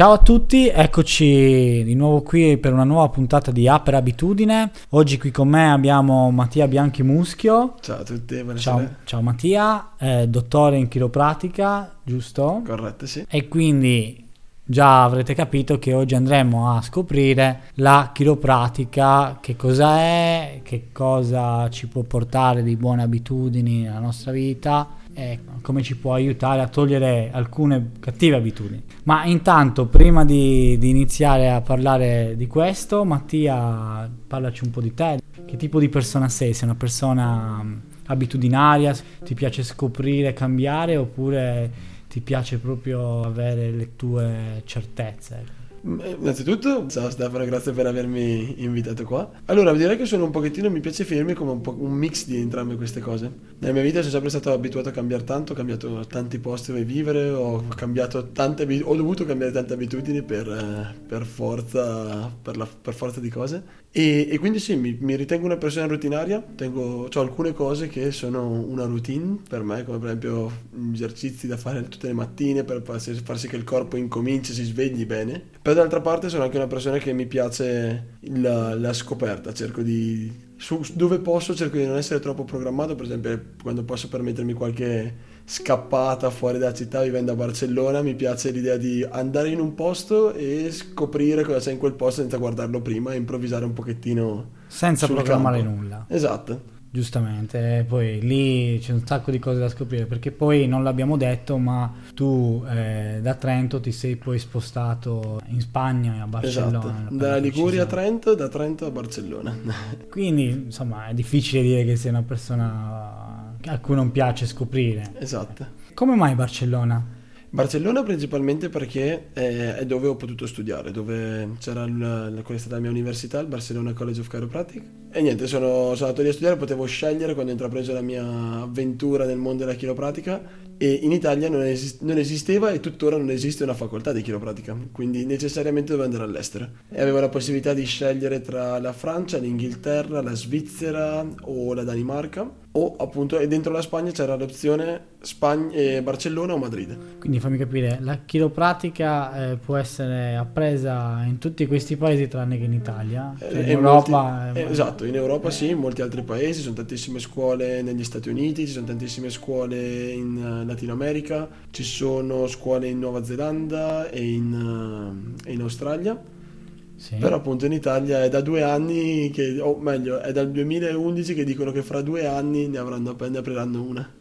Ciao a tutti, eccoci di nuovo qui per una nuova puntata di Aper Abitudine. Oggi qui con me abbiamo Mattia Bianchi Muschio. Ciao a tutti, buonasera. Ciao, ciao Mattia, eh, dottore in chiropratica, giusto? Corretto, sì. E quindi già avrete capito che oggi andremo a scoprire la chiropratica, che cosa è, che cosa ci può portare di buone abitudini nella nostra vita e come ci può aiutare a togliere alcune cattive abitudini. Ma intanto, prima di, di iniziare a parlare di questo, Mattia, parlaci un po' di te. Che tipo di persona sei? Sei una persona mm, abitudinaria? Ti piace scoprire, cambiare oppure ti piace proprio avere le tue certezze? Innanzitutto, ciao Stefano, grazie per avermi invitato qua. Allora, direi che sono un pochettino, mi piace finirmi come un, un, mix di entrambe queste cose. Nella mia vita sono sempre stato abituato a cambiare tanto, ho cambiato tanti posti dove vivere, ho tante ho dovuto cambiare tante abitudini per, eh, per, forza, per, la, per forza di cose. E, e quindi sì, mi, mi, ritengo una persona rutinaria, ho alcune cose che sono una routine per me, come per esempio esercizi da fare tutte le mattine per far sì che il corpo incominci, si svegli bene. Però d'altra parte sono anche una persona che mi piace la, la scoperta, cerco di... Su, dove posso cerco di non essere troppo programmato, per esempio quando posso permettermi qualche scappata fuori dalla città vivendo a Barcellona, mi piace l'idea di andare in un posto e scoprire cosa c'è in quel posto senza guardarlo prima e improvvisare un pochettino. Senza programmare campo. nulla. Esatto. Giustamente, poi lì c'è un sacco di cose da scoprire perché poi non l'abbiamo detto, ma tu eh, da Trento ti sei poi spostato in Spagna e a Barcellona. Esatto, da Liguria a Trento, da Trento a Barcellona. Quindi insomma è difficile dire che sei una persona a cui non piace scoprire. Esatto. Come mai Barcellona? Barcellona principalmente perché è dove ho potuto studiare, dove c'era quella è stata la mia università, il Barcelona College of Chiropractic. E niente, sono, sono andato lì a studiare, potevo scegliere quando ho intrapreso la mia avventura nel mondo della chiropratica e in Italia non, esist- non, esisteva e tuttora non esiste una facoltà di chiropratica, quindi necessariamente dovevo andare all'estero. E avevo la possibilità di scegliere tra la Francia, l'Inghilterra, la Svizzera o la Danimarca o appunto e dentro la Spagna c'era l'opzione Spagna, eh, Barcellona o Madrid. Quindi fammi capire, la chiropratica eh, può essere appresa in tutti questi paesi tranne che in Italia? Cioè in Europa? Molti, eh, esatto, in Europa sì, in molti altri paesi, ci sono tantissime scuole negli Stati Uniti, ci sono tantissime scuole in Latino America, ci sono scuole in Nuova Zelanda e in, in Australia sì. Però appunto in Italia è da due anni, che, o meglio, è dal 2011 che dicono che fra due anni ne, avranno, ne apriranno una.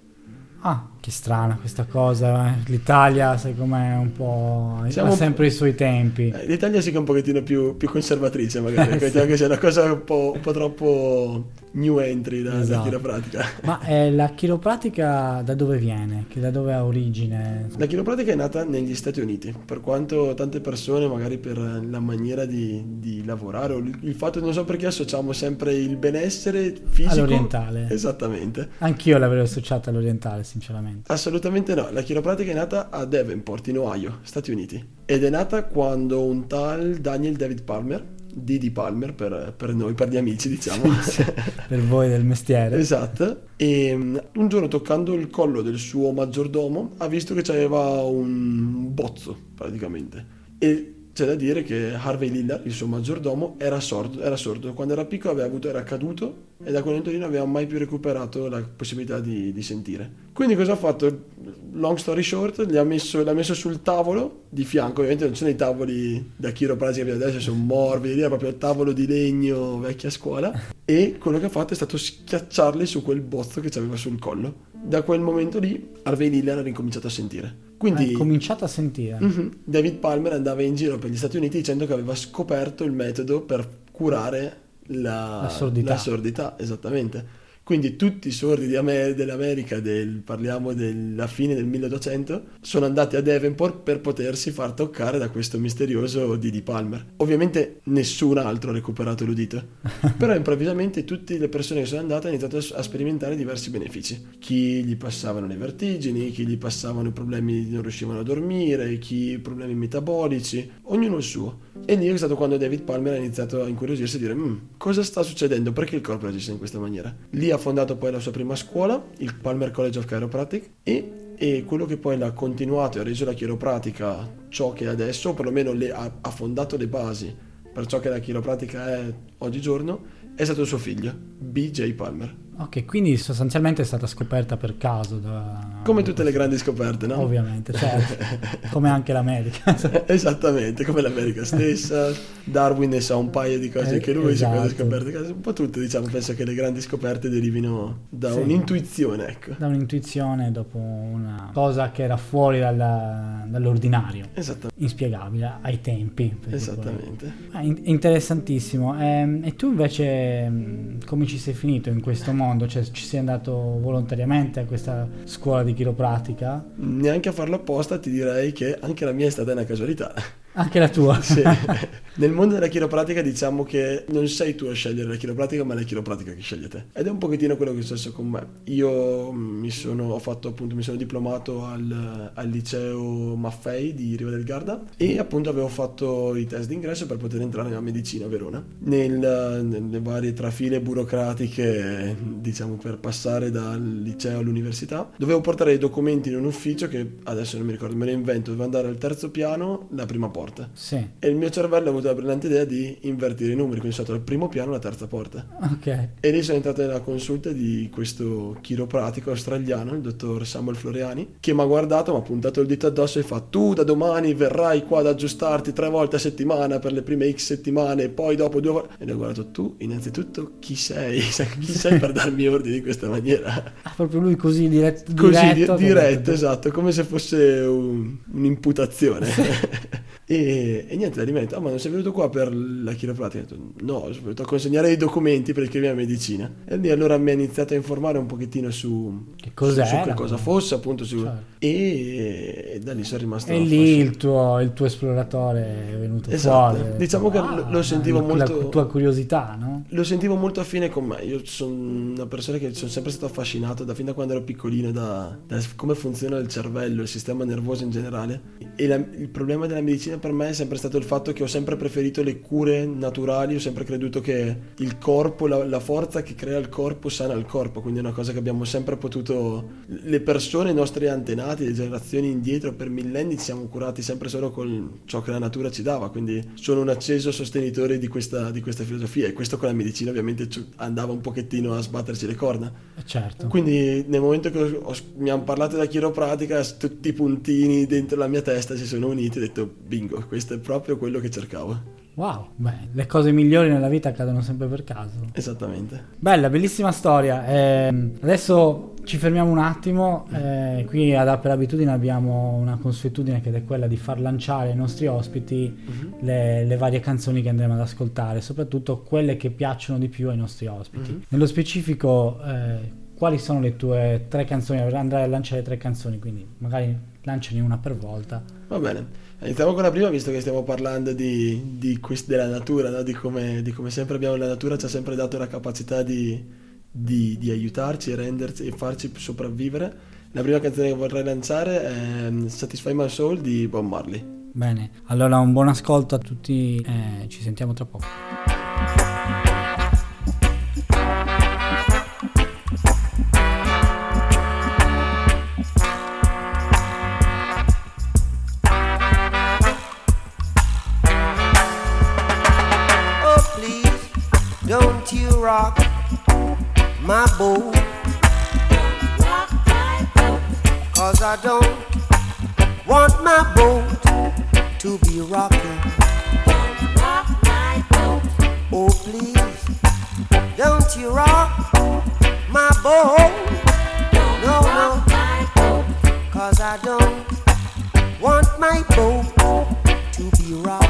Ah, che strana questa cosa, eh. l'Italia secondo me è un po'... Siamo ha sempre i suoi tempi. Eh, L'Italia sì che è un pochettino più, più conservatrice magari, eh, sì. che sia una cosa un po', un po troppo new entry da, esatto. da chiropratica. Ma eh, la chiropratica da dove viene? Che da dove ha origine? La chiropratica è nata negli Stati Uniti, per quanto tante persone magari per la maniera di, di lavorare o il fatto, non so perché associamo sempre il benessere fisico... All'orientale. Esattamente. Anch'io l'avrei associata all'orientale sinceramente. Assolutamente no, la chiropratica è nata a Davenport in Ohio, Stati Uniti ed è nata quando un tal Daniel David Palmer Didi Palmer per, per, noi, per gli amici diciamo. per voi del mestiere. Esatto. E mm, un giorno toccando il collo del suo maggiordomo ha visto che aveva un bozzo praticamente. E c'è da dire che Harvey Lillard, il suo maggiordomo, era sordo, era sordo. Quando era piccolo aveva avuto, era caduto e da quel momento lì non aveva mai più recuperato la possibilità di, di sentire. Quindi cosa ha fatto? Long story short, l'ha messo, l'ha messo sul tavolo di fianco, ovviamente non sono i tavoli da chiropratica che adesso sono morbidi, era proprio il tavolo di legno vecchia scuola e quello che ha fatto è stato schiacciarli su quel bozzo che aveva sul collo. Da quel momento lì Harvey Lillard ha ricominciato a sentire. Quindi, ha cominciato a sentire. Uh-huh, David Palmer andava in giro per gli Stati Uniti dicendo che aveva scoperto il metodo per curare la, la sordità. La sordità, esattamente. Quindi tutti i sordi Amer- dell'America, del, parliamo della fine del 1200, sono andati a Devonport per potersi far toccare da questo misterioso Didi Palmer. Ovviamente nessun altro ha recuperato l'udito, però improvvisamente tutte le persone che sono andate hanno iniziato a sperimentare diversi benefici. Chi gli passavano le vertigini, chi gli passavano i problemi di non riuscivano a dormire, chi problemi metabolici, ognuno il suo. E lì è stato quando David Palmer ha iniziato a incuriosirsi e dire mm, cosa sta succedendo, perché il corpo reagisce in questa maniera. Lì ha fondato poi la sua prima scuola, il Palmer College of Chiropractic, e e quello che poi l'ha continuato e ha reso la chiropratica ciò che è adesso, o perlomeno le, ha, ha fondato le basi per ciò che la chiropratica è oggigiorno, è stato suo figlio, BJ Palmer. Ok, quindi sostanzialmente è stata scoperta per caso. Da... Come tutte le grandi scoperte, no? Ovviamente, certo. come anche l'America. Esattamente, come l'America stessa. Darwin ne sa un paio di cose Eh, che lui esatto. si scoperte. Un po' tutte, diciamo, penso che le grandi scoperte derivino da Sì. un'intuizione, ecco. Da un'intuizione dopo una cosa che era fuori dalla- dall'ordinario, Esattamente. inspiegabile ai tempi. Esattamente. Ah, in- interessantissimo. Ehm, e tu invece mh, come ci sei finito in questo mondo? Cioè ci sei andato volontariamente a questa scuola di chiropratica? Neanche a farlo apposta ti direi che anche la mia è stata una casualità. Anche la tua? Sì. Nel mondo della chiropratica diciamo che non sei tu a scegliere la chiropratica, ma è la chiropratica che sceglie te. Ed è un pochettino quello che è successo con me. Io mi sono, ho fatto appunto, mi sono diplomato al, al liceo Maffei di Riva del Garda e appunto avevo fatto i test d'ingresso per poter entrare nella medicina a Verona. Nel- nelle varie trafile burocratiche, diciamo, per passare dal liceo all'università, dovevo portare i documenti in un ufficio che adesso non mi ricordo, me lo invento, dovevo andare al terzo piano, la prima porta. Sì. E il mio cervello ha avuto la brillante idea di invertire i numeri, quindi sono stato al primo piano la terza porta. Ok. E lì sono entrato nella consulta di questo chiropratico australiano, il dottor Samuel Floreani, che mi ha guardato, mi ha puntato il dito addosso e fa tu da domani verrai qua ad aggiustarti tre volte a settimana per le prime x settimane e poi dopo due volte... E ne ho guardato tu, innanzitutto, chi sei? Chi sei per darmi ordini in questa maniera? Ah, proprio lui così diretto. Così, diretto, diretto, esatto, come se fosse un- un'imputazione. e, e niente, da rimetto, ah ma non sei venuto qua per la chiropratica? No, sono venuto a consegnare i documenti per iscrivermi a medicina. E lì allora mi ha iniziato a informare un pochino su, Che cos'era? su, che cosa fosse, appunto, su, Certo. e, e da lì sono rimasto E lì il tuo, il tuo esploratore è venuto Esatto. fuori. hai detto, Diciamo che "Ah, lo- lo sentivo la- molto- La tua curiosità, no? Lo sentivo molto affine con me. Io sono una persona che sono sempre stato affascinato da fin da quando ero piccolino da, da come funziona il cervello, il sistema nervoso in generale. E la- il problema della medicina per me è sempre stato il fatto che ho sempre preferito le cure naturali. Ho sempre creduto che il corpo, la, la forza che crea il corpo sana il corpo. Quindi è una cosa che abbiamo sempre potuto. Le persone, i nostri antenati, le generazioni indietro, per millenni ci siamo curati sempre solo con ciò che la natura ci dava. Quindi sono un acceso sostenitore di questa, di questa filosofia. E questo con la medicina ovviamente andava un pochettino a sbatterci le corna. Eh, Certo. Quindi nel momento che ho- ho- mi hanno parlato della chiropratica, tutti i puntini dentro la mia testa si sono uniti e ho detto bingo, questo è proprio quello che cercavo. Wow, beh, le cose migliori nella vita accadono sempre per caso. Esattamente. Bella, bellissima storia. Ehm, adesso ci fermiamo un attimo. eh, qui ad App per Abitudine abbiamo una consuetudine che è quella di far lanciare ai nostri ospiti le, le varie canzoni che andremo ad ascoltare, soprattutto quelle che piacciono di più ai nostri ospiti. Mhm. Nello specifico, eh, quali sono le tue tre canzoni? Andrai a lanciare tre canzoni, quindi magari lanciane una per volta. Va bene. Iniziamo con la prima, visto che stiamo parlando di, di quest- della natura, no? di, come, di come sempre abbiamo la natura, ci ha sempre dato la capacità di, di- aiutarci renderci e farci sopravvivere. La prima canzone che vorrei lanciare è mm, Satisfy My Soul di Bob Marley. Bene, allora un buon ascolto a tutti, eh, ci sentiamo tra poco. You rock my boat. Cause I don't want my boat to be rocking. Oh, please, don't you rock my boat. No, no, cause I don't want my boat to be rocking.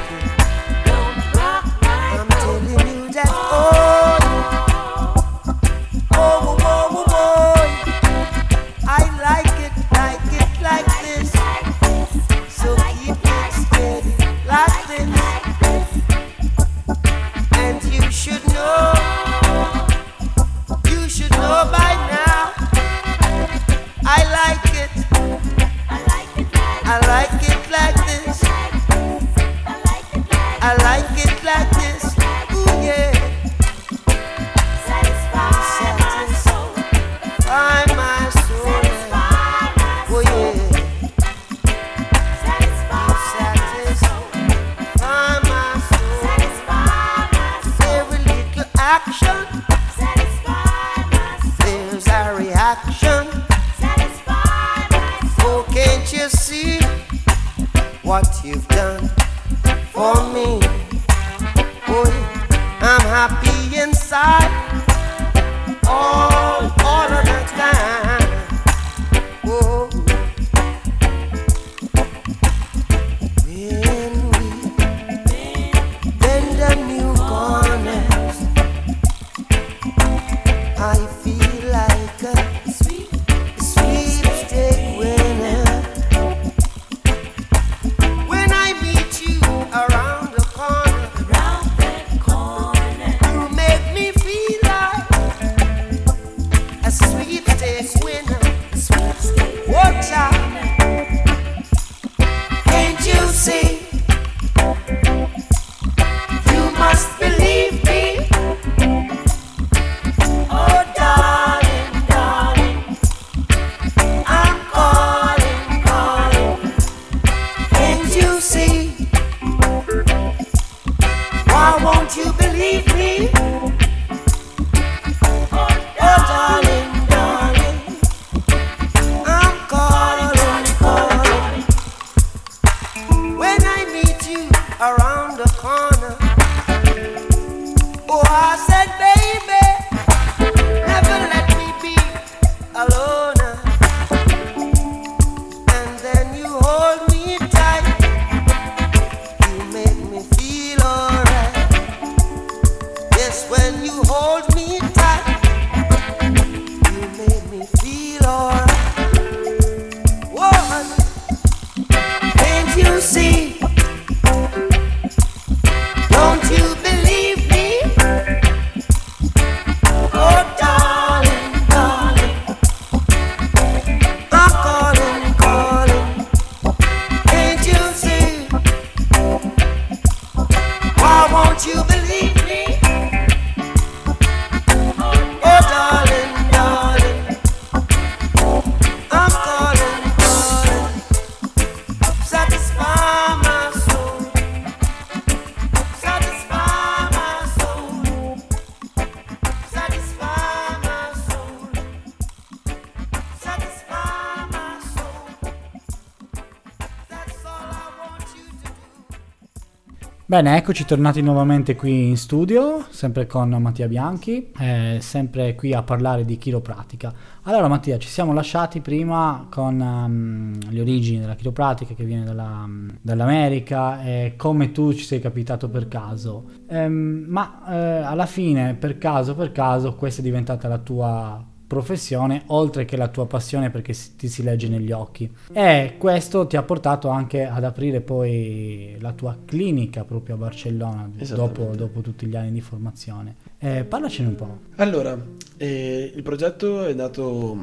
Bene, eccoci tornati nuovamente qui in studio, sempre con Mattia Bianchi, eh, sempre qui a parlare di chiropratica. Allora Mattia, ci siamo lasciati prima con ehm, le origini della chiropratica che viene dalla- dall'America e come tu ci sei capitato per caso. Ehm, ma eh, alla fine, per caso, per caso, questa è diventata la tua professione oltre che la tua passione perché ti si legge negli occhi. E questo ti ha portato anche ad aprire poi la tua clinica proprio a Barcellona dopo, dopo tutti gli anni di formazione. Eh, parlacene un po' Allora, eh, il progetto è nato,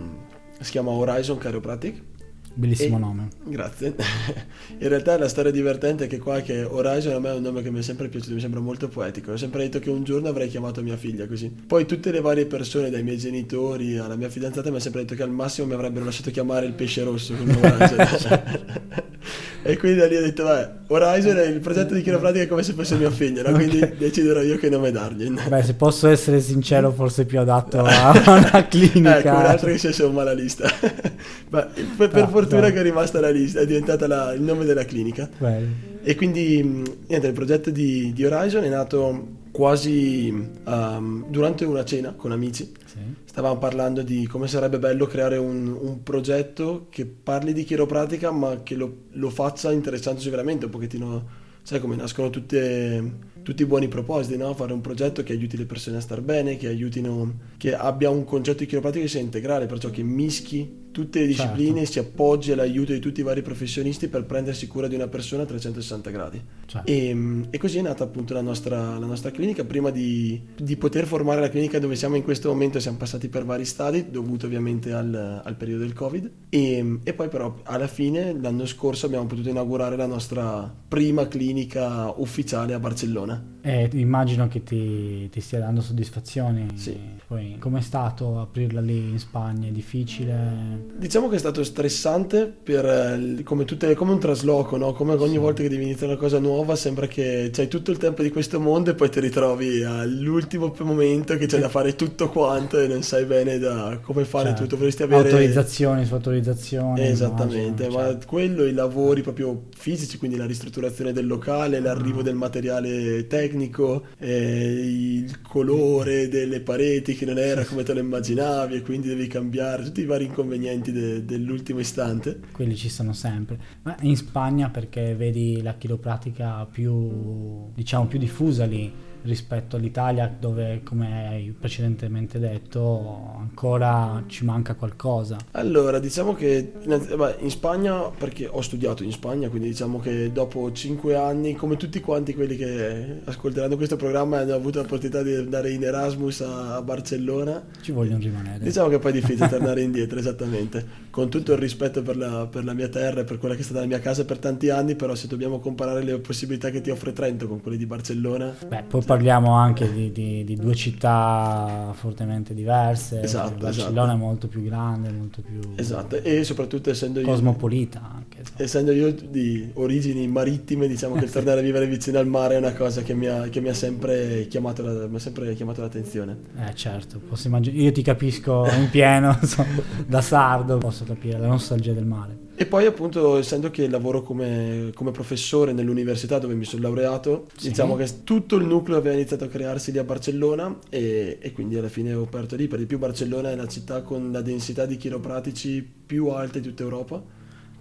si chiama Horizon Chiropractic. Bellissimo E- nome Grazie. In realtà la storia divertente è che qua che Horizon a me è un nome che mi è sempre piaciuto, mi sembra molto poetico. Ho sempre detto che un giorno avrei chiamato mia figlia così. Poi tutte le varie persone, dai miei genitori alla mia fidanzata, mi hanno sempre detto che al massimo mi avrebbero lasciato chiamare il pesce rosso come Horizon. e quindi da lì ho detto, vabbè, Horizon è il progetto di chiropratica è come se fosse mia figlia, no? quindi Ok. deciderò io che nome dargli. beh se posso essere sincero forse più adatto a una clinica Ecco, un altro che sia su una lista. Ma per, per Ah, fortuna dai. che è rimasta la lista, è diventata la- il nome della clinica. Bello. E quindi mh, niente, il progetto di, di Horizon è nato quasi um, durante una cena con amici. Sì. Stavamo parlando di come sarebbe bello creare un, un progetto che parli di chiropratica ma che lo, lo faccia interessandosi veramente un pochettino, sai come nascono tutte, tutti i buoni propositi, no? Fare un progetto che aiuti le persone a star bene, che aiutino, che abbia un concetto di chiropratica che sia integrale, perciò che mischi tutte le Certo. discipline, si appoggi all'aiuto di tutti i vari professionisti per prendersi cura di una persona a 360 gradi. Cioè, E, e così è nata appunto la nostra, la nostra clinica. Prima di, di poter formare la clinica dove siamo in questo momento siamo passati per vari stadi, dovuto ovviamente al, al periodo del Covid. E, e poi però alla fine, l'anno scorso, abbiamo potuto inaugurare la nostra prima clinica ufficiale a Barcellona. E immagino che ti, ti stia dando soddisfazioni. Sì. Poi, com'è stato aprirla lì in Spagna? È difficile? Diciamo che è stato stressante per, eh, come, tutte, come un trasloco, no? Come ogni Sì. volta che devi iniziare una cosa nuova sembra che c'hai tutto il tempo di questo mondo e poi ti ritrovi all'ultimo momento che c'è da fare tutto quanto e non sai bene da come fare Certo. tutto. Vorresti avere... Autorizzazioni su autorizzazioni. Esattamente, immagino, ma certo. quello, i lavori proprio fisici, quindi la ristrutturazione del locale, l'arrivo Ah. del materiale tecnico, eh, il colore delle pareti che non era come te lo immaginavi e quindi devi cambiare, tutti i vari inconvenienti de- dell'ultimo istante. Quelli ci sono sempre. Ma in Spagna perché vedi la chiropratica più, diciamo, più diffusa lì rispetto all'Italia dove, come hai precedentemente detto, ancora ci manca qualcosa. Allora, diciamo che beh, in Spagna, perché ho studiato in Spagna, quindi diciamo che dopo cinque anni, come tutti quanti quelli che ascolteranno questo programma hanno avuto l'opportunità di andare in Erasmus a, Barcellona, Ci vogliono rimanere. Diciamo che poi è difficile tornare indietro, esattamente. Con tutto il rispetto per la, per la mia terra e per quella che è stata la mia casa per tanti anni, però se dobbiamo comparare le possibilità che ti offre Trento con quelle di Barcellona, Beh, poi parliamo anche di, di- di due città fortemente diverse. Esatto, Barcellona esatto. è molto più grande, molto più esatto, e soprattutto essendo io, cosmopolita anche. insomma. essendo io di origini marittime, diciamo che tornare a vivere vicino al mare è una cosa che mi ha, che mi ha sempre, chiamato la- mi ha sempre chiamato l'attenzione. Eh certo, posso immaginare. Io ti capisco in pieno, insomma, da sardo posso capire la nostalgia del mare. E poi appunto essendo che lavoro come, come professore nell'università dove mi sono laureato, Sì. diciamo che tutto il nucleo aveva iniziato a crearsi lì a Barcellona e, e quindi alla fine ho aperto lì. Per di più Barcellona è la città con la densità di chiropratici più alta di tutta Europa.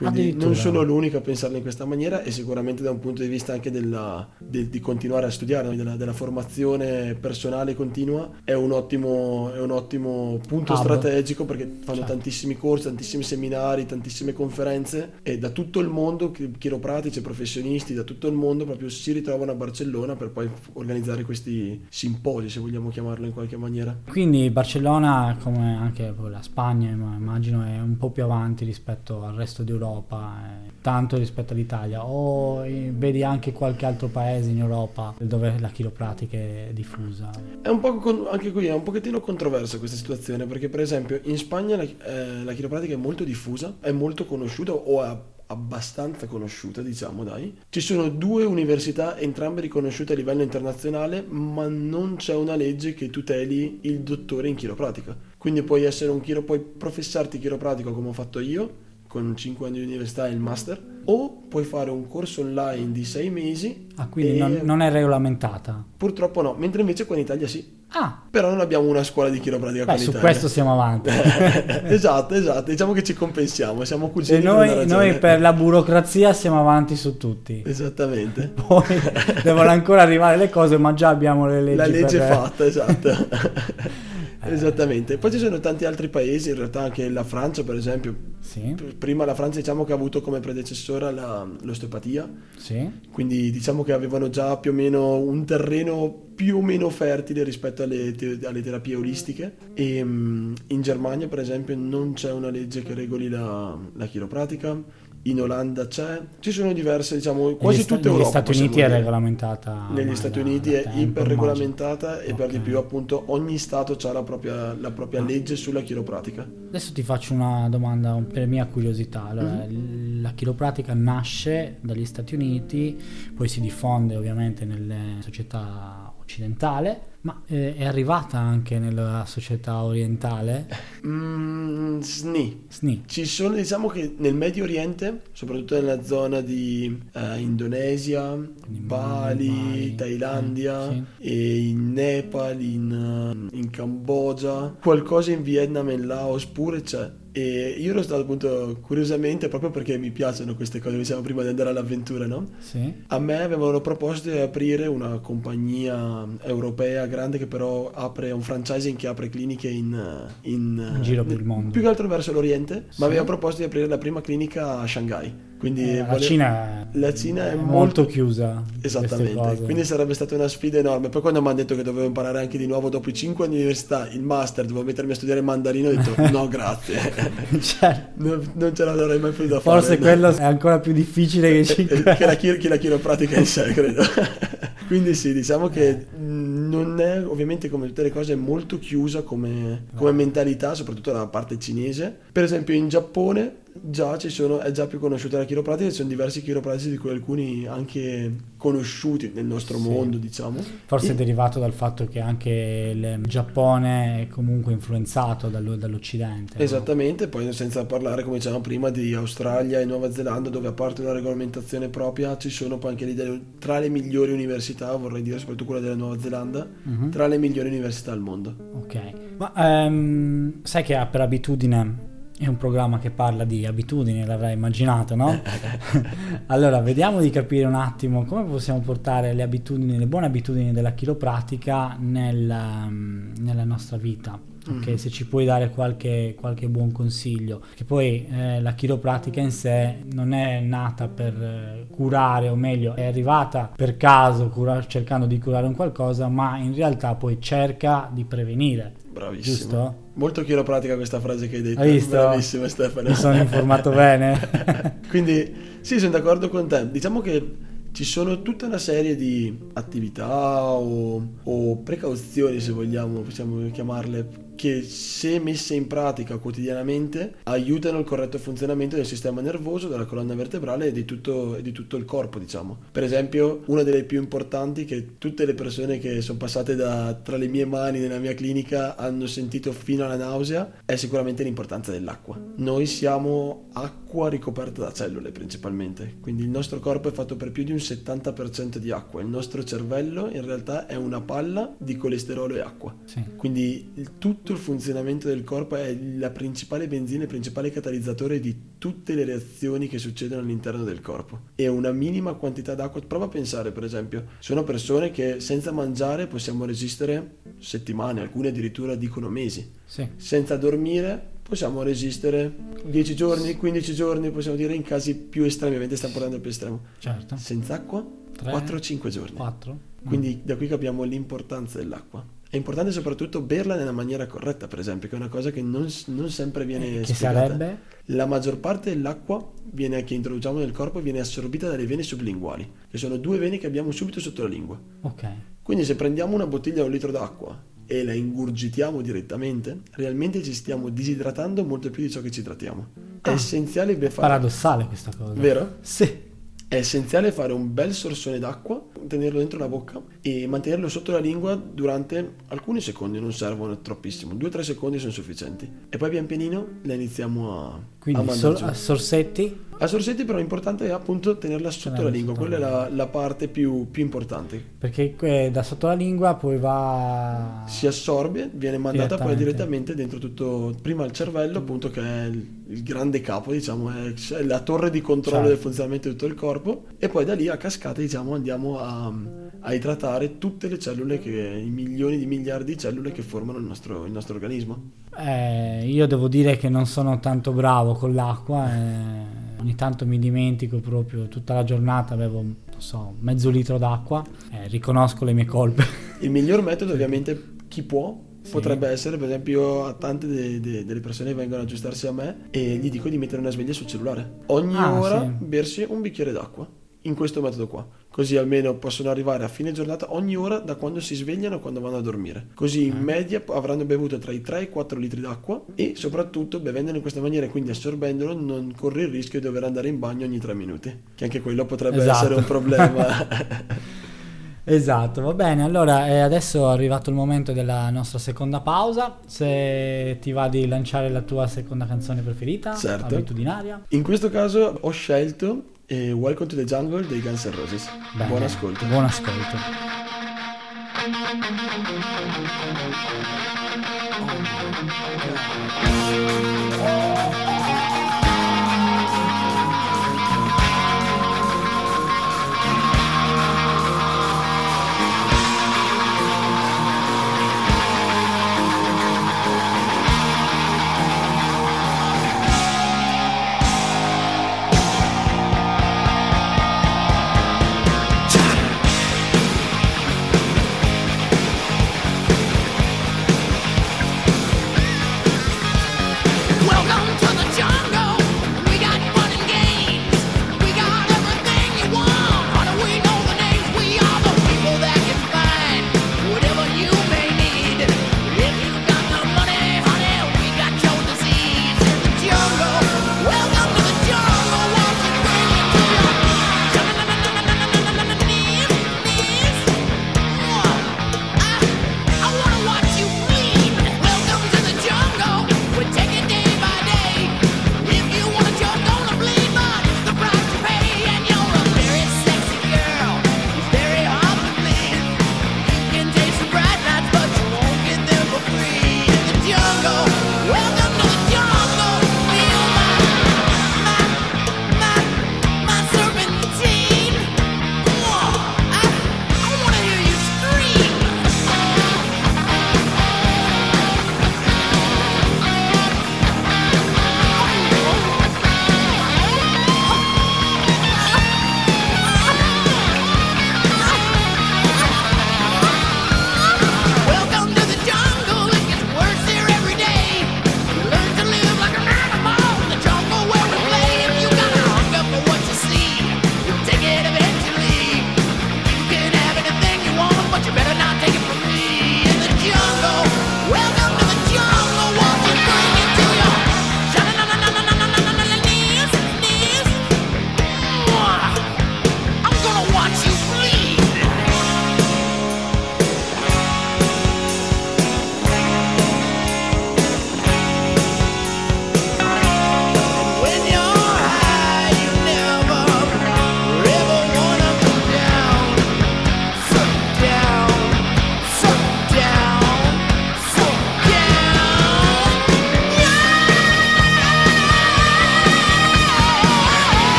Quindi non sono l'unico a pensarla in questa maniera e sicuramente da un punto di vista anche della, de- di continuare a studiare, della, della formazione personale continua, è un ottimo, è un ottimo punto Hub. strategico perché fanno Certo. tantissimi corsi, tantissimi seminari, tantissime conferenze e da tutto il mondo, chi- chiropratici e professionisti da tutto il mondo proprio si ritrovano a Barcellona per poi organizzare questi simposi, se vogliamo chiamarlo in qualche maniera. Quindi Barcellona, come anche la Spagna, ma immagino, è un po' più avanti rispetto al resto d'Europa, eh, tanto rispetto all'Italia. O vedi anche qualche altro paese in Europa dove la chiropratica è diffusa? È un po' con- anche qui è un pochettino controversa questa situazione perché per esempio in Spagna la, eh, la chiropratica è molto diffusa, è molto conosciuta o è abbastanza conosciuta diciamo dai. Ci sono due università entrambe riconosciute a livello internazionale ma non c'è una legge che tuteli il dottore in chiropratica. Quindi puoi essere un chiro, puoi professarti chiropratico come ho fatto io con 5 anni di università e il master o puoi fare un corso online di 6 mesi Ah, quindi non, non è regolamentata. purtroppo no, mentre invece qua in Italia sì. Ah, Però non abbiamo una scuola di chiropratica beh, su questo siamo avanti. esatto, esatto. Diciamo che ci compensiamo, siamo cugini. noi, noi per la burocrazia siamo avanti su tutti. Esattamente. Poi devono ancora arrivare le cose, ma già abbiamo le leggi. La legge è per- fatta, esatto. Esattamente. Poi ci sono tanti altri paesi, in realtà anche la Francia, per esempio. Sì, Prima la Francia diciamo che ha avuto come predecessora la- l'osteopatia, sì. quindi diciamo che avevano già più o meno un terreno più o meno fertile rispetto alle, te- alle terapie olistiche. E mm, in Germania per esempio non c'è una legge che regoli la, la chiropratica, in Olanda c'è, ci sono diverse diciamo quasi negli sta- tutte negli Europa Stati possiamo Uniti è dire. regolamentata. Negli Stati da- Uniti da è tempo, iper immagino. regolamentata e per di più appunto ogni stato ha la propria, la propria Ah. legge sulla chiropratica. Adesso ti faccio una domanda per mia curiosità. Allora, Mhm. La chiropratica nasce dagli Stati Uniti, poi si diffonde ovviamente nelle società occidentale, ma eh, è arrivata anche nella società orientale? Mm, sni. SNI. Ci sono, diciamo che nel Medio Oriente, soprattutto nella zona di eh, Indonesia, Quindi Bali, Bali, Thailandia, eh, e in Nepal, in, in Cambogia, qualcosa in Vietnam e in Laos pure c'è. E io ero stato appunto curiosamente proprio perché mi piacciono queste cose, diciamo prima di andare all'avventura, no? Sì. A me avevano proposto di aprire una compagnia europea grande che però apre un franchising che apre cliniche in, in, In giro per il mondo. Più che altro verso l'Oriente, Sì. ma aveva proposto di aprire la prima clinica a Shanghai. Quindi Eh, la, vole- Cina è, la Cina è molto, molto- chiusa. Esattamente, quindi sarebbe stata una sfida enorme. Poi quando mi hanno detto che dovevo imparare anche di nuovo dopo i 5 anni di università, il master, dovevo mettermi a studiare mandarino, ho detto no grazie, Cioè, non, non ce l'avrei mai potuta fare. forse quello è ancora più difficile che Eh, 5 che la, chir- che la chiropratica in sé, credo. Quindi sì, diciamo che mh, non è ovviamente come tutte le cose è molto chiusa come, come mentalità, soprattutto da parte cinese. Per esempio in Giappone già ci sono, è già più conosciuta la chiropratica, ci sono diversi chiropratici di cui alcuni anche conosciuti nel nostro Sì. mondo, diciamo. Forse è E- derivato dal fatto che anche il Giappone è comunque influenzato dallo- dall'Occidente. no? Esattamente, poi senza parlare, come dicevamo prima, di Australia e Nuova Zelanda, dove a parte una regolamentazione propria, ci sono poi anche lì delle- tra le migliori università, vorrei dire soprattutto quella della Nuova Zelanda, Mhm. tra le migliori università al mondo. Ok, ma ehm, sai che per abitudine è un programma che parla di abitudini, l'avrai immaginato, no? allora, vediamo di capire un attimo come possiamo portare le abitudini, le buone abitudini della chiropratica nel, ehm, nella nostra vita. Ok, Mhm. se ci puoi dare qualche, qualche buon consiglio, che poi eh, la chiropratica in sé non è nata per eh, curare, o meglio, è arrivata per caso cura- cercando di curare un qualcosa, ma in realtà poi cerca di prevenire. Bravissimo. Giusto? Molto chiropratica questa frase che hai detto. Hai visto? Bravissimo Stefano. Mi sono informato bene. Quindi sì, sono d'accordo con te. Diciamo che ci sono tutta una serie di attività o, o precauzioni, se vogliamo, possiamo chiamarle, che se messe in pratica quotidianamente aiutano il corretto funzionamento del sistema nervoso, della colonna vertebrale e di tutto, di tutto il corpo, diciamo. Per esempio, una delle più importanti che tutte le persone che sono passate da, tra le mie mani nella mia clinica hanno sentito fino alla nausea è sicuramente l'importanza dell'acqua. Noi siamo acqua ricoperta da cellule principalmente, quindi il nostro corpo è fatto per più di un 70% di acqua, il nostro cervello in realtà è una palla di colesterolo e acqua. Sì. Quindi il- tutto il funzionamento del corpo è la principale benzina, il principale catalizzatore di tutte le reazioni che succedono all'interno del corpo. E una minima quantità d'acqua, prova a pensare per esempio, sono persone che senza mangiare possiamo resistere settimane, alcune addirittura dicono mesi. Sì. Senza dormire possiamo resistere 10 giorni, 15 giorni, possiamo dire in casi più estremi, ovviamente stiamo parlando del più estremo. Certo. Senza acqua Tre, 4-5 giorni. 4. Quindi da qui capiamo l'importanza dell'acqua. È importante soprattutto berla nella maniera corretta, per esempio, che è una cosa che non, non sempre viene che spiegata. sarebbe? La maggior parte dell'acqua viene, che introduciamo nel corpo viene assorbita dalle vene sublinguali, che sono due vene che abbiamo subito sotto la lingua. Ok. Quindi se prendiamo una bottiglia da un litro d'acqua e la ingurgitiamo direttamente, realmente ci stiamo disidratando molto più di ciò che ci trattiamo. È Ah. essenziale beh, fare... Paradossale questa cosa. Vero? Sì. È essenziale fare un bel sorsone d'acqua, tenerlo dentro la bocca e mantenerlo sotto la lingua durante alcuni secondi, non servono troppissimo, 2-3 secondi sono sufficienti. E poi pian pianino la iniziamo a Quindi giù. a sorsetti. A sorsetti però l'importante è appunto tenerla sotto Tenerla la lingua, sotto quella è la la, la parte più, più importante. Perché que- da sotto la lingua poi va... Si assorbe, viene mandata poi Direttamente. direttamente dentro tutto, prima il cervello appunto che è il, il grande capo diciamo, è, è la torre di controllo Certo. del funzionamento di tutto il corpo e poi da lì a cascata diciamo andiamo a, a idratare tutte le cellule, che, i milioni di miliardi di cellule che formano il nostro, il nostro organismo. Eh, io devo dire che non sono tanto bravo con l'acqua, eh, ogni tanto mi dimentico proprio, tutta la giornata avevo, non so, mezzo litro d'acqua, eh, riconosco le mie colpe. Il miglior metodo ovviamente chi può Sì. potrebbe essere per esempio a tante de- de- delle persone che vengono ad aggiustarsi a me e gli dico di mettere una sveglia sul cellulare. Ogni Ah, ora sì. bersi un bicchiere d'acqua in questo metodo qua. Così almeno possono arrivare a fine giornata ogni ora da quando si svegliano a quando vanno a dormire. Così in media p- avranno bevuto tra i 3 e i 4 litri d'acqua e soprattutto bevendolo in questa maniera e quindi assorbendolo non corri il rischio di dover andare in bagno ogni 3 minuti. Che anche quello potrebbe Esatto. essere un problema. Esatto, va bene. Allora, eh, adesso è arrivato il momento della nostra seconda pausa. Se ti va di lanciare la tua seconda canzone preferita, Certo. abitudinaria. In questo caso ho scelto eh, Welcome to the Jungle dei Guns N' Roses. Bene. Buon ascolto. Buon ascolto. Welcome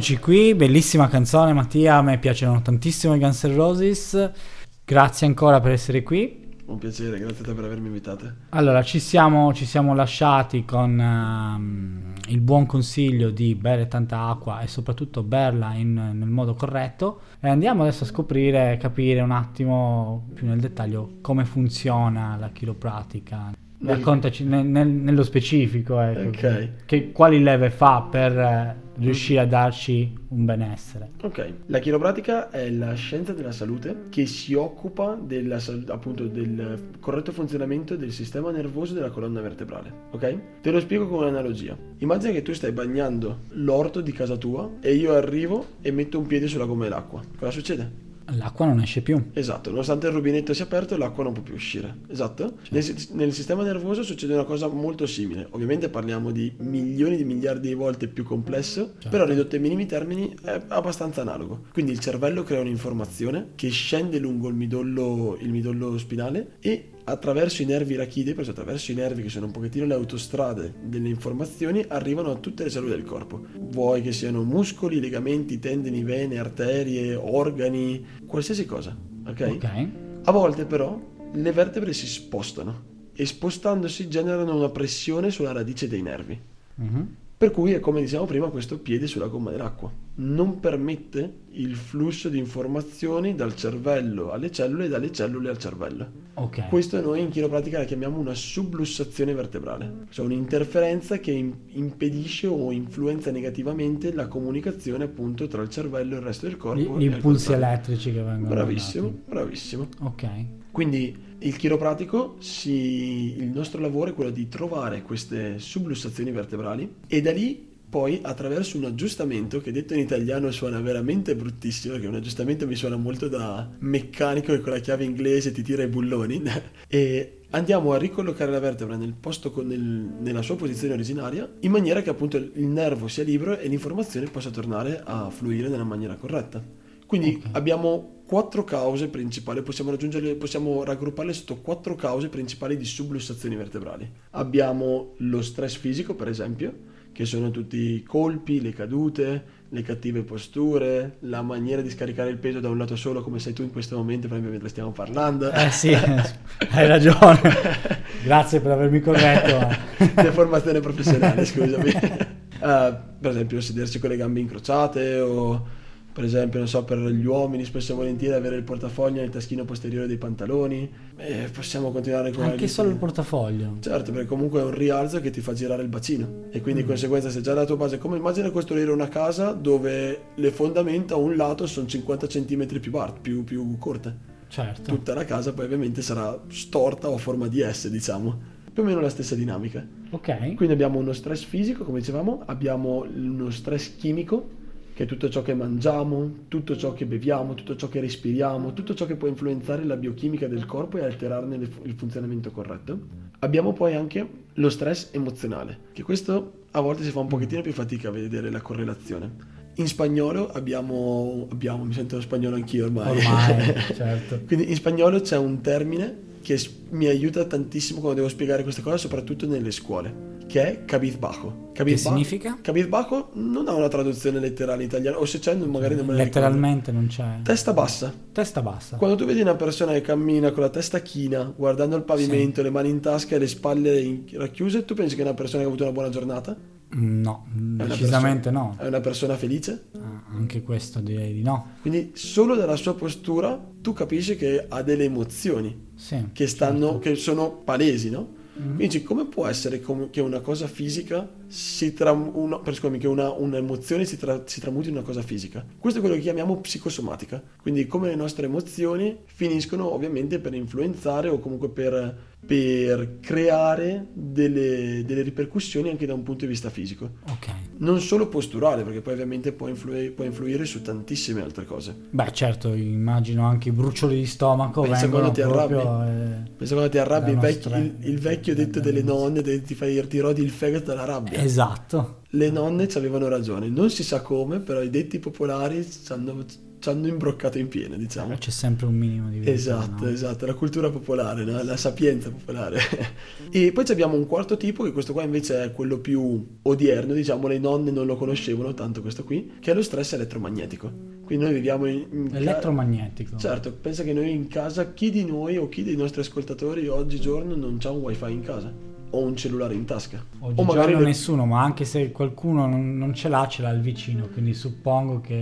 Eccoci qui, bellissima canzone Mattia, a me piacciono tantissimo i Guns N' Roses. Grazie ancora per essere qui. Un piacere, grazie a te per avermi invitato. Allora, ci siamo, ci siamo lasciati con ehm, il buon consiglio di bere tanta acqua e soprattutto berla in- nel modo corretto. E andiamo adesso a scoprire, capire un attimo più nel dettaglio come funziona la chiropratica. Raccontaci nel- nel- nello specifico, ecco, Ok. che- quali leve fa per eh, riuscire a darci un benessere. Ok, la chiropratica è la scienza della salute che si occupa della appunto del corretto funzionamento del sistema nervoso della colonna vertebrale. Ok? Te lo spiego con un'analogia. Immagina che tu stai bagnando l'orto di casa tua e io arrivo e metto un piede sulla gomma dell'acqua. Cosa succede? L'acqua non esce più. Esatto, nonostante il rubinetto sia aperto l'acqua non può più uscire. Esatto. Nel, si- nel sistema nervoso succede una cosa molto simile. Ovviamente parliamo di milioni di miliardi di volte più complesso, però ridotto ai minimi termini è abbastanza analogo. Quindi il cervello crea un'informazione che scende lungo il midollo, il midollo spinale e attraverso i nervi rachidei, perciò attraverso i nervi che sono un pochettino le autostrade delle informazioni, arrivano a tutte le cellule del corpo. Vuoi che siano muscoli, legamenti, tendini, vene, arterie, organi, qualsiasi cosa. Ok? Ok. A volte però le vertebre si spostano e spostandosi generano una pressione sulla radice dei nervi. Mhm. Per cui è come dicevamo prima questo piede sulla gomma dell'acqua. Non permette il flusso di informazioni dal cervello alle cellule e dalle cellule al cervello. Ok. Questo noi in chiropratica la chiamiamo una sublussazione vertebrale, cioè un'interferenza che im- impedisce o influenza negativamente la comunicazione appunto tra il cervello e il resto del corpo. Gli, impulsi elettrici che vengono Bravissimo, mandati. bravissimo. Ok. Quindi il chiropratico, si- il nostro lavoro è quello di trovare queste sublussazioni vertebrali e da lì poi attraverso un aggiustamento che detto in italiano suona veramente bruttissimo perché un aggiustamento mi suona molto da meccanico che con la chiave inglese ti tira i bulloni e andiamo a ricollocare la vertebra nel posto con- nel- nella sua posizione originaria in maniera che appunto il nervo sia libero e l'informazione possa tornare a fluire nella maniera corretta. Quindi Ok. abbiamo quattro cause principali, possiamo, possiamo raggrupparle sotto quattro cause principali di sublussazioni vertebrali. Abbiamo lo stress fisico, per esempio, che sono tutti i colpi, le cadute, le cattive posture, la maniera di scaricare il peso da un lato solo, come sei tu in questo momento, per esempio, mentre stiamo parlando. Eh sì, hai ragione. Grazie per avermi corretto. ma- Deformazione professionale, scusami. Eh, per esempio, sedersi con le gambe incrociate o per esempio, non so, per gli uomini spesso e volentieri avere il portafoglio nel taschino posteriore dei pantaloni. E possiamo continuare con Anche solo il portafoglio. Certo, perché comunque è un rialzo che ti fa girare il bacino e Mm. quindi di conseguenza se già la tua base, come immagina costruire una casa dove le fondamenta a un lato sono 50 cm più, bar- più, più corte. Certo. Tutta la casa poi ovviamente sarà storta o a forma di S, diciamo. Più o meno la stessa dinamica. Ok. Quindi abbiamo uno stress fisico, come dicevamo, abbiamo uno stress chimico, che è tutto ciò che mangiamo, tutto ciò che beviamo, tutto ciò che respiriamo, tutto ciò che può influenzare la biochimica del corpo e alterarne il funzionamento corretto. Abbiamo poi anche lo stress emozionale, che questo a volte si fa un pochettino più fatica a vedere la correlazione. In spagnolo abbiamo, abbiamo mi sento spagnolo anch'io ormai. Ormai, certo. Quindi in spagnolo c'è un termine che mi aiuta tantissimo quando devo spiegare queste cose, soprattutto nelle scuole, che è cabizbajo. Che significa? Cabizbajo non ha una traduzione letterale in italiano, o se c'è magari non me la ricordo. Letteralmente non c'è. Testa bassa. Testa bassa. Quando tu vedi una persona che cammina con la testa china, guardando il pavimento, le mani in tasca e le spalle racchiuse, tu pensi che è una persona che ha avuto una buona giornata? No, decisamente persona- no. È una persona felice? Ah, Anche questo direi di no. Quindi solo dalla sua postura tu capisci che ha delle emozioni. Sì. che stanno, che sono palesi, no? Mhm. Quindi dici, come può essere com- che una cosa fisica si tram- una, per- scusami, che una, un'emozione si, tra- si tramuti in una cosa fisica? Questo è quello che chiamiamo psicosomatica. Quindi come le nostre emozioni finiscono ovviamente per influenzare o comunque per, per creare delle, delle ripercussioni anche da un punto di vista fisico. Ok. Non solo posturale, perché poi ovviamente può, influi- può influire su tantissime altre cose. Beh, certo, immagino anche i brucioli di stomaco Pensa quando ti arrabbi. eh, Pensa quando ti arrabbi, il, vecchio, il vecchio detto delle nonne, de- ti, fai, ti rodi il fegato dalla rabbia. Esatto. Le nonne ci avevano ragione, non si sa come, però i detti popolari ci hanno- ci hanno imbroccato in pieno, diciamo. C'è sempre un minimo di verità. Esatto, no? esatto, la cultura popolare, no? la sapienza popolare. e poi abbiamo un quarto tipo, che questo qua invece è quello più odierno, diciamo, le nonne non lo conoscevano tanto questo qui, che è lo stress elettromagnetico. Quindi noi viviamo in... in ca- Elettromagnetico. Certo, pensa che noi in casa, chi di noi o chi dei nostri ascoltatori oggigiorno non ha un wifi in casa? O un cellulare in tasca? Oggigiorno le- nessuno, ma anche se qualcuno non, non ce l'ha, ce l'ha il vicino, quindi suppongo che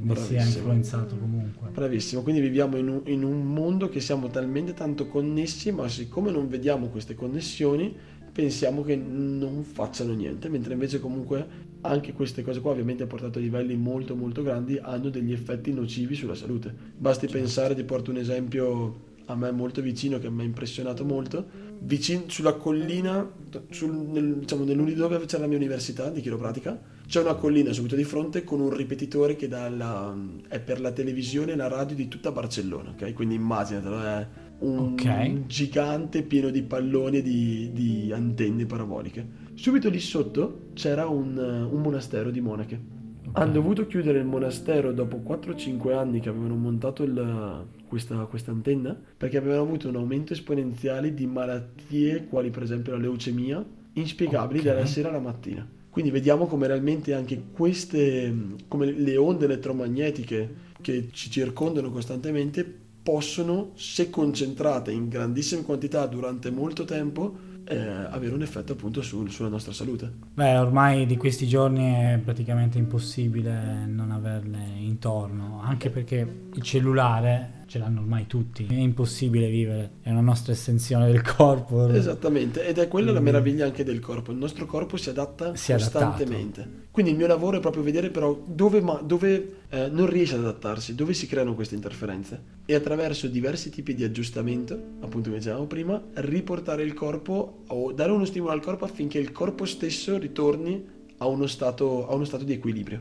ne sia Bravissimo. influenzato comunque. Bravissimo, quindi viviamo in un, in un mondo che siamo talmente tanto connessi, ma siccome non vediamo queste connessioni, pensiamo che non facciano niente, mentre invece comunque anche queste cose qua, ovviamente portate a livelli molto molto grandi, hanno degli effetti nocivi sulla salute. Basti pensare, ti porto un esempio a me molto vicino che mi ha impressionato molto, vicino sulla collina, sul, nel, diciamo, dove c'è la mia università di chiropratica, c'è una collina subito di fronte con un ripetitore che dà la- è per la televisione e la radio di tutta Barcellona, ok? Quindi immaginatelo, è un, Ok. un gigante pieno di palloni e di, di antenne paraboliche. Subito lì sotto c'era un, un monastero di monache. Hanno dovuto chiudere il monastero dopo 4-5 anni che avevano montato il- questa, questa antenna perché avevano avuto un aumento esponenziale di malattie quali per esempio la leucemia inspiegabili Ok. dalla sera alla mattina. Quindi vediamo come realmente anche queste, come le onde elettromagnetiche che ci circondano costantemente possono, se concentrate in grandissime quantità durante molto tempo, eh, avere un effetto appunto sul- sulla nostra salute. Beh, ormai di questi giorni è praticamente impossibile non averle intorno, anche perché il cellulare ce l'hanno ormai tutti, è impossibile vivere, è una nostra estensione del corpo. Esattamente, ed è quella la Mm. meraviglia anche del corpo. Il nostro corpo si adatta Si è adattato. costantemente. Quindi il mio lavoro è proprio vedere però dove, ma- dove, eh, non riesce ad adattarsi, dove si creano queste interferenze. E attraverso diversi tipi di aggiustamento, appunto come dicevamo prima, riportare il corpo o dare uno stimolo al corpo affinché il corpo stesso ritorni a uno stato, a uno stato di equilibrio.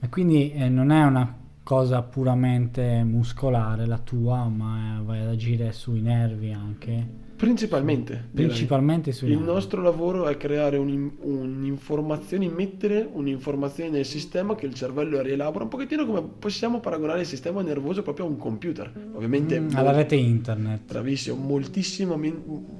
E quindi eh, non è una cosa puramente muscolare la tua, ma eh, vai ad agire sui nervi anche. Principalmente. Principalmente sui Il nervi. nostro lavoro è creare un- un'informazione, mettere un'informazione nel sistema che il cervello rielabora, un pochettino come possiamo paragonare il sistema nervoso proprio a un computer. Ovviamente Mm, alla rete internet. bravissimo, moltissimo,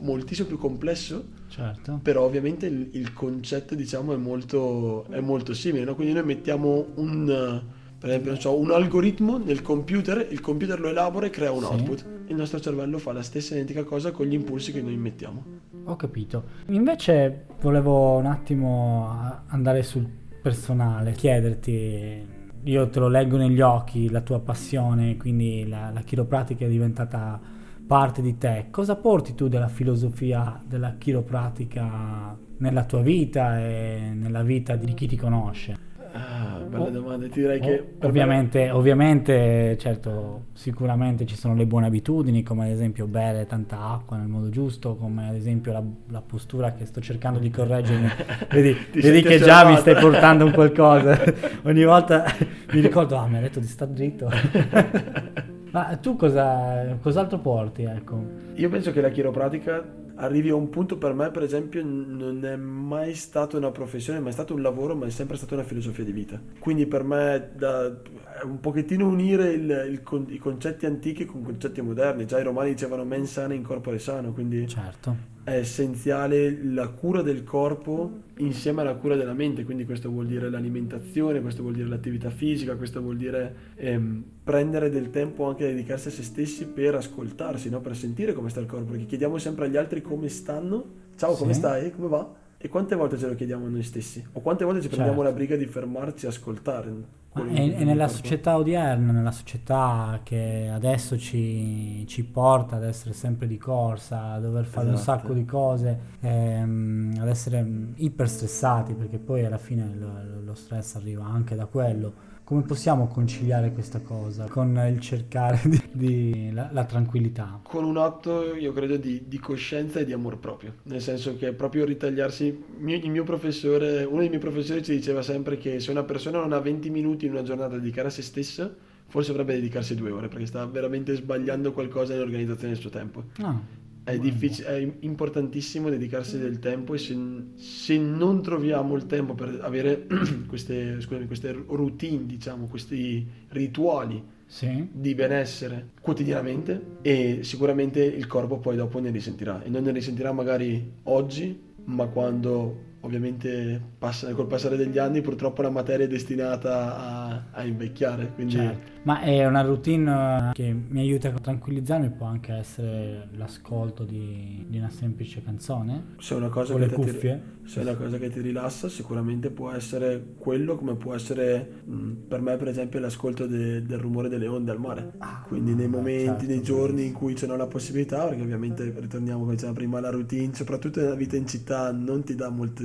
moltissimo più complesso, Certo. però ovviamente il, il concetto diciamo è molto, è molto simile, no? quindi noi mettiamo un, per esempio, non so, un algoritmo nel computer, il computer lo elabora e crea un Sì. output, il nostro cervello fa la stessa identica cosa con gli impulsi che noi mettiamo. Ho capito. Invece volevo un attimo a- andare sul personale, chiederti, io te lo leggo negli occhi, la tua passione, quindi la, la chiropratica è diventata parte di te. Cosa porti tu della filosofia della chiropratica nella tua vita e nella vita di chi ti conosce? Ah, bella Oh. domanda, ti direi Oh, che me- ovviamente, ovviamente, certo, sicuramente ci sono le buone abitudini, come ad esempio bere tanta acqua nel modo giusto, come ad esempio la, la postura che sto cercando di correggermi. Vedi, vedi che già mi stai portando un qualcosa. Ogni volta mi ricordo, ah, mi ha detto di star dritto. Ma tu cosa, cos'altro porti, ecco? Io penso che la chiropratica arrivi a un punto per me, per esempio, non è mai stata una professione, ma è stato un lavoro, ma è sempre stata una filosofia di vita. Quindi per me da, è un pochettino unire il- il i concetti antichi con concetti moderni. Già i romani dicevano mens sana in corpore sano, quindi Certo. È essenziale la cura del corpo insieme alla cura della mente, quindi questo vuol dire l'alimentazione, questo vuol dire l'attività fisica, questo vuol dire ehm, prendere del tempo anche a dedicarsi a se stessi per ascoltarsi, no? per sentire come sta il corpo, perché chiediamo sempre agli altri come stanno, ciao come Sì. stai, come va? E quante volte ce lo chiediamo a noi stessi? O quante volte ci prendiamo Certo. la briga di fermarci e ascoltare? E, e nella corpo? società odierna, nella società che adesso ci, ci porta ad essere sempre di corsa, a dover fare un Esatto. sacco di cose, ehm, ad essere mm, iperstressati, perché poi alla fine lo, lo stress arriva anche da quello. Come possiamo conciliare questa cosa con il cercare di, di- la, la tranquillità? con un atto, io credo, di, di coscienza e di amor proprio. Nel senso che proprio ritagliarsi. mio- il mio professore, uno dei miei professori ci diceva sempre che se una persona non ha 20 minuti in una giornata da dedicare a se stessa, forse dovrebbe dedicarsi due ore, perché sta veramente sbagliando qualcosa nell'organizzazione del suo tempo. No, È, diffic- è importantissimo dedicarsi del tempo e se, se non troviamo il tempo per avere queste, scusami, queste routine, diciamo, questi rituali Sì. di benessere quotidianamente e sicuramente il corpo poi dopo ne risentirà e non ne risentirà magari oggi ma quando ovviamente passa- col passare degli anni purtroppo la materia è destinata a, a invecchiare quindi Certo. Ma è una routine eh, che mi aiuta a tranquillizzarmi, può anche essere l'ascolto di, di una semplice canzone se è una cosa con che le ti- cuffie. se è una cosa che ti rilassa sicuramente può essere quello come può essere mh, per me per esempio l'ascolto de- del rumore delle onde al mare quindi nei momenti, certo, nei giorni in cui ce n'ho la possibilità perché ovviamente ritorniamo come dicevamo prima alla routine soprattutto nella vita in città non ti dà molti,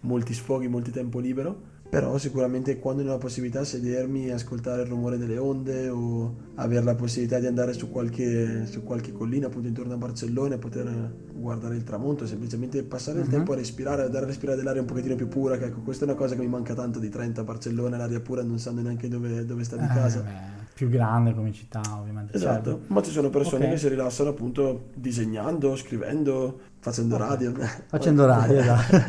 molti sfoghi, molti tempo libero però sicuramente quando ne ho la possibilità sedermi e ascoltare il rumore delle onde o avere la possibilità di andare su qualche, su qualche collina appunto intorno a Barcellona e poter guardare il tramonto, semplicemente passare il Mhm. tempo a respirare, a dare a respirare dell'aria un pochettino più pura, che ecco questa è una cosa che mi manca tanto di Trento a Barcellona, l'aria pura non sanno neanche dove, dove sta di Eh, casa. beh, più grande come città, ovviamente. Esatto, certo. ma ci sono persone Ok. che si rilassano appunto disegnando, scrivendo, facendo Ok. radio. Facendo radio, esatto.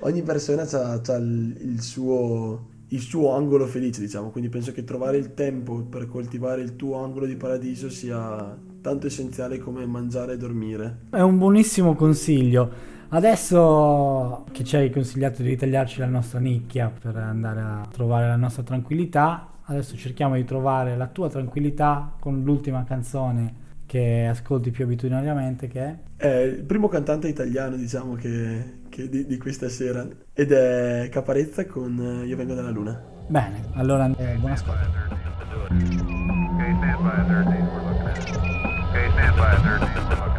Ogni persona ha il, il suo, il suo angolo felice, diciamo, quindi penso che trovare il tempo per coltivare il tuo angolo di paradiso sia tanto essenziale come mangiare e dormire. È un buonissimo consiglio. Adesso che ci hai consigliato di ritagliarci la nostra nicchia per andare a trovare la nostra tranquillità, adesso cerchiamo di trovare la tua tranquillità con l'ultima canzone che ascolti più abitudinariamente che è È il primo cantante italiano, diciamo, che, che di, di questa sera ed è Caparezza con Io vengo dalla luna. Bene, allora eh, buon ascolto. Okay, stand by 13. We're looking at it. Okay, stand by 13. We're looking at it.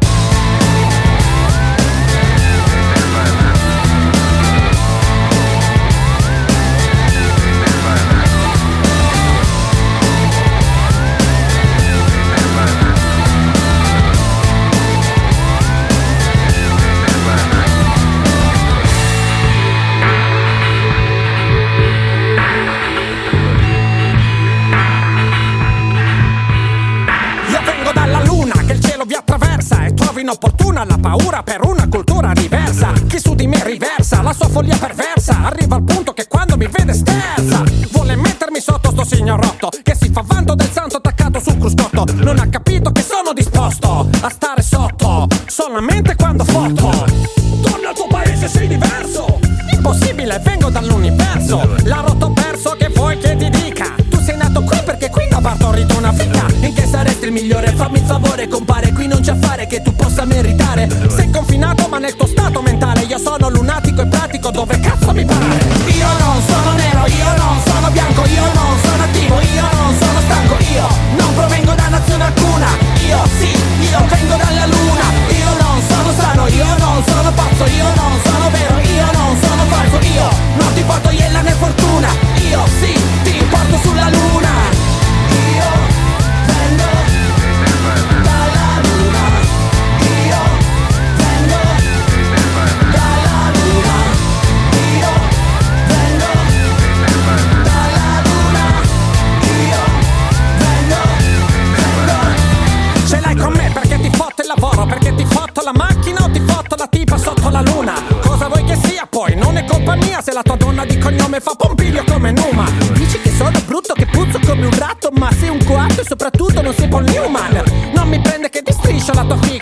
Inopportuna la paura per una cultura diversa. Chi su di me riversa la sua follia perversa. Arriva al punto che quando mi vede sterza. Vuole mettermi sotto sto signorotto che si fa vanto del santo attaccato sul cruscotto. Non ha capito che sono disposto a stare sotto solamente quando possa meritare.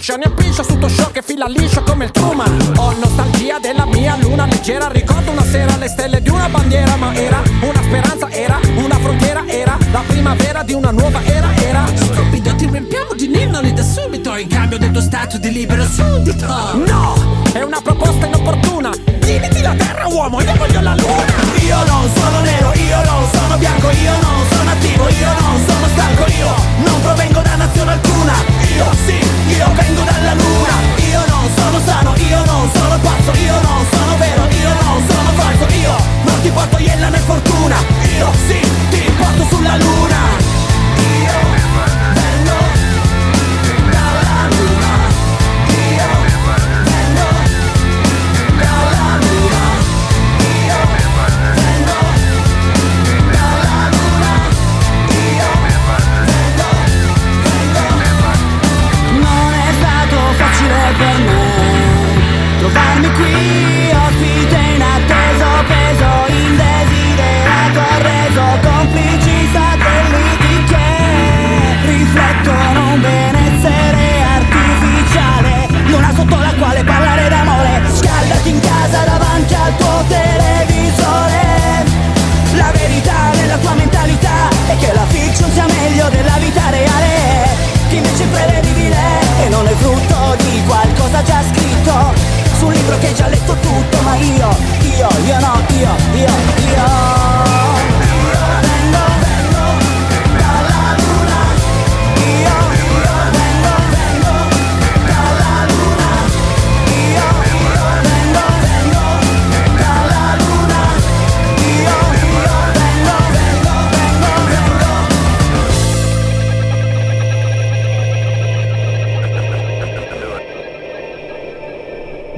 Fiction, ne appiccio su tuo show che fila liscio come il Truman. Ho nostalgia della mia luna leggera, ricordo una sera le stelle di una bandiera, ma era una speranza, era una frontiera, era la primavera di una nuova era, era. Stupido, ti riempiamo di ninnoli da subito in cambio del tuo stato di libero suddito. No, è una proposta inopportuna. Tieniti la terra, uomo, io voglio la luna.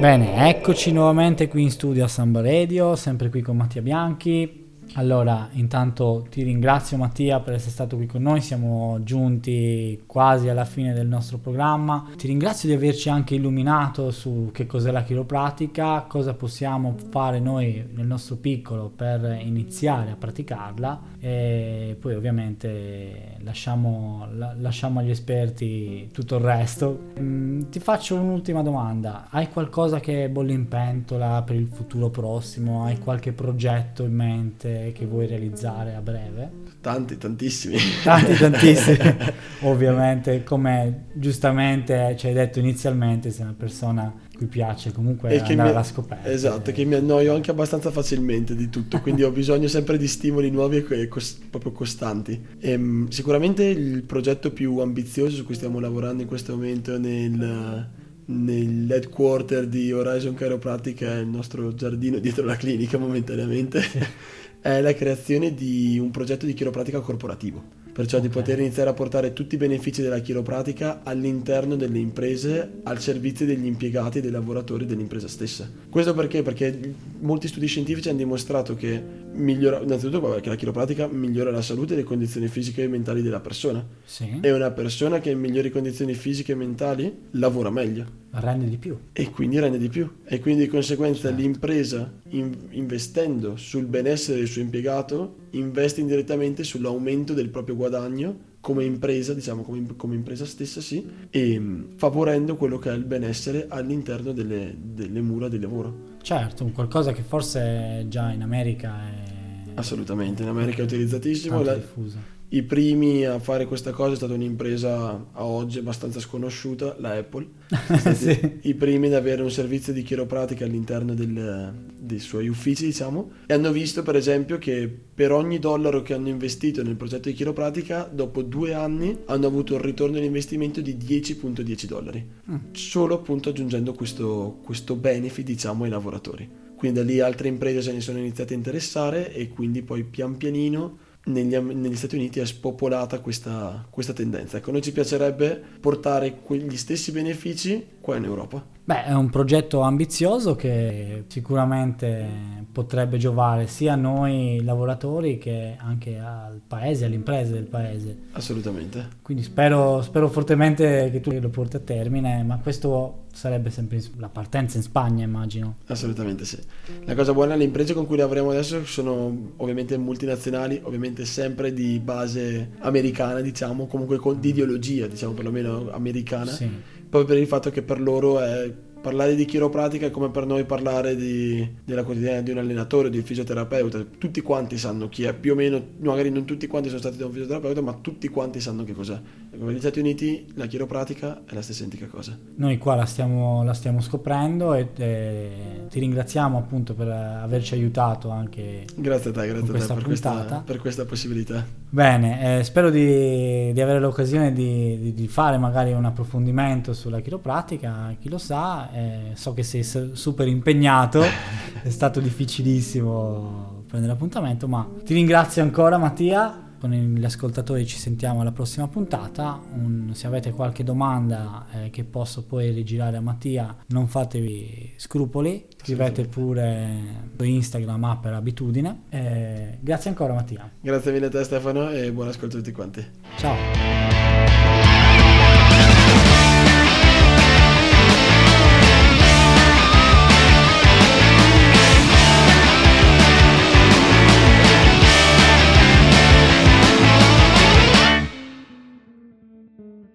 Bene, eccoci nuovamente qui in studio a Samba Radio, sempre qui con Mattia Bianchi. Allora, intanto ti ringrazio Mattia per essere stato qui con noi, siamo giunti quasi alla fine del nostro programma. Ti ringrazio di averci anche illuminato su che cos'è la chiropratica, cosa possiamo fare noi nel nostro piccolo per iniziare a praticarla e poi ovviamente lasciamo, la- lasciamo agli esperti tutto il resto. Mm, ti faccio un'ultima domanda, hai qualcosa che bolle in pentola per il futuro prossimo? Hai qualche progetto in mente che vuoi realizzare a breve? Tanti, tantissimi. Tanti, tantissimi. Ovviamente, come giustamente ci hai detto inizialmente, sei una persona cui piace comunque E andare mi- alla scoperta. Esatto, che mi annoio anche abbastanza facilmente di tutto, quindi ho bisogno sempre di stimoli nuovi e co- e cos- proprio costanti. Ehm, sicuramente il progetto più ambizioso su cui stiamo lavorando in questo momento nel, nell'headquarter di Horizon Chiropractic è il nostro giardino dietro la clinica momentaneamente, è la creazione di un progetto di chiropratica corporativo. Perciò di Ok. poter iniziare a portare tutti i benefici della chiropratica all'interno delle imprese, al servizio degli impiegati e dei lavoratori dell'impresa stessa. Questo perché? Perché molti studi scientifici hanno dimostrato che migliora, innanzitutto che la chiropratica migliora la salute e le condizioni fisiche e mentali della persona. Sì, E una persona che ha migliori condizioni fisiche e mentali lavora meglio rende di più. e quindi rende di più e quindi di conseguenza Certo. l'impresa in- investendo sul benessere del suo impiegato investe indirettamente sull'aumento del proprio guadagno come impresa, diciamo come, come impresa stessa sì, e mh, favorendo quello che è il benessere all'interno delle, delle mura di lavoro. Certo, un qualcosa che forse già in America è Assolutamente, in America è utilizzatissimo. tanto la- diffusa. I primi a fare questa cosa è stata un'impresa a oggi abbastanza sconosciuta, la Apple. Sì. I primi ad avere un servizio di chiropratica all'interno del- dei suoi uffici, diciamo, e hanno visto per esempio che per ogni dollaro che hanno investito nel progetto di chiropratica, dopo due anni hanno avuto un ritorno dell'investimento di 10.10 dollari, Mm. solo appunto aggiungendo questo, questo benefit, diciamo, ai lavoratori. Quindi da lì altre imprese se ne sono iniziate a interessare e quindi poi pian pianino negli, negli Stati Uniti è spopolata questa, questa tendenza. Ecco, noi ci piacerebbe portare quegli stessi benefici qua in Europa. Beh, è un progetto ambizioso che sicuramente potrebbe giovare sia a noi lavoratori che anche al paese, alle imprese del paese. Assolutamente. Quindi spero, spero fortemente che tu lo porti a termine, ma questo sarebbe sempre la partenza in Spagna, immagino. Assolutamente sì. La cosa buona, le imprese con cui lavoriamo adesso sono ovviamente multinazionali, ovviamente sempre di base americana, diciamo, comunque con, di ideologia, diciamo perlomeno americana, Sì. Proprio per il fatto che per loro è parlare di chiropratica è come per noi parlare di- della quotidiana di un allenatore, di un fisioterapeuta. Tutti quanti sanno chi è, più o meno, magari non tutti quanti sono stati da un fisioterapeuta, ma tutti quanti sanno che cos'è. Ecco, negli Stati Uniti la chiropratica è la stessa identica cosa. Noi qua la stiamo, la stiamo scoprendo e, e ti ringraziamo appunto per averci aiutato anche. Grazie a te, grazie a te questa per questa, per questa possibilità. Bene, eh, spero di, di avere l'occasione di, di- di fare magari un approfondimento sulla chiropratica, chi lo sa, eh, so che sei su- super impegnato, è stato difficilissimo prendere appuntamento, ma ti ringrazio ancora Mattia, con gli ascoltatori ci sentiamo alla prossima puntata, Un- se avete qualche domanda eh, che posso poi rigirare a Mattia non fatevi scrupoli, scrivete pure su Instagram ah, per abitudine, Eh, grazie ancora Mattia. Grazie mille a te Stefano e buon ascolto a tutti quanti. Ciao.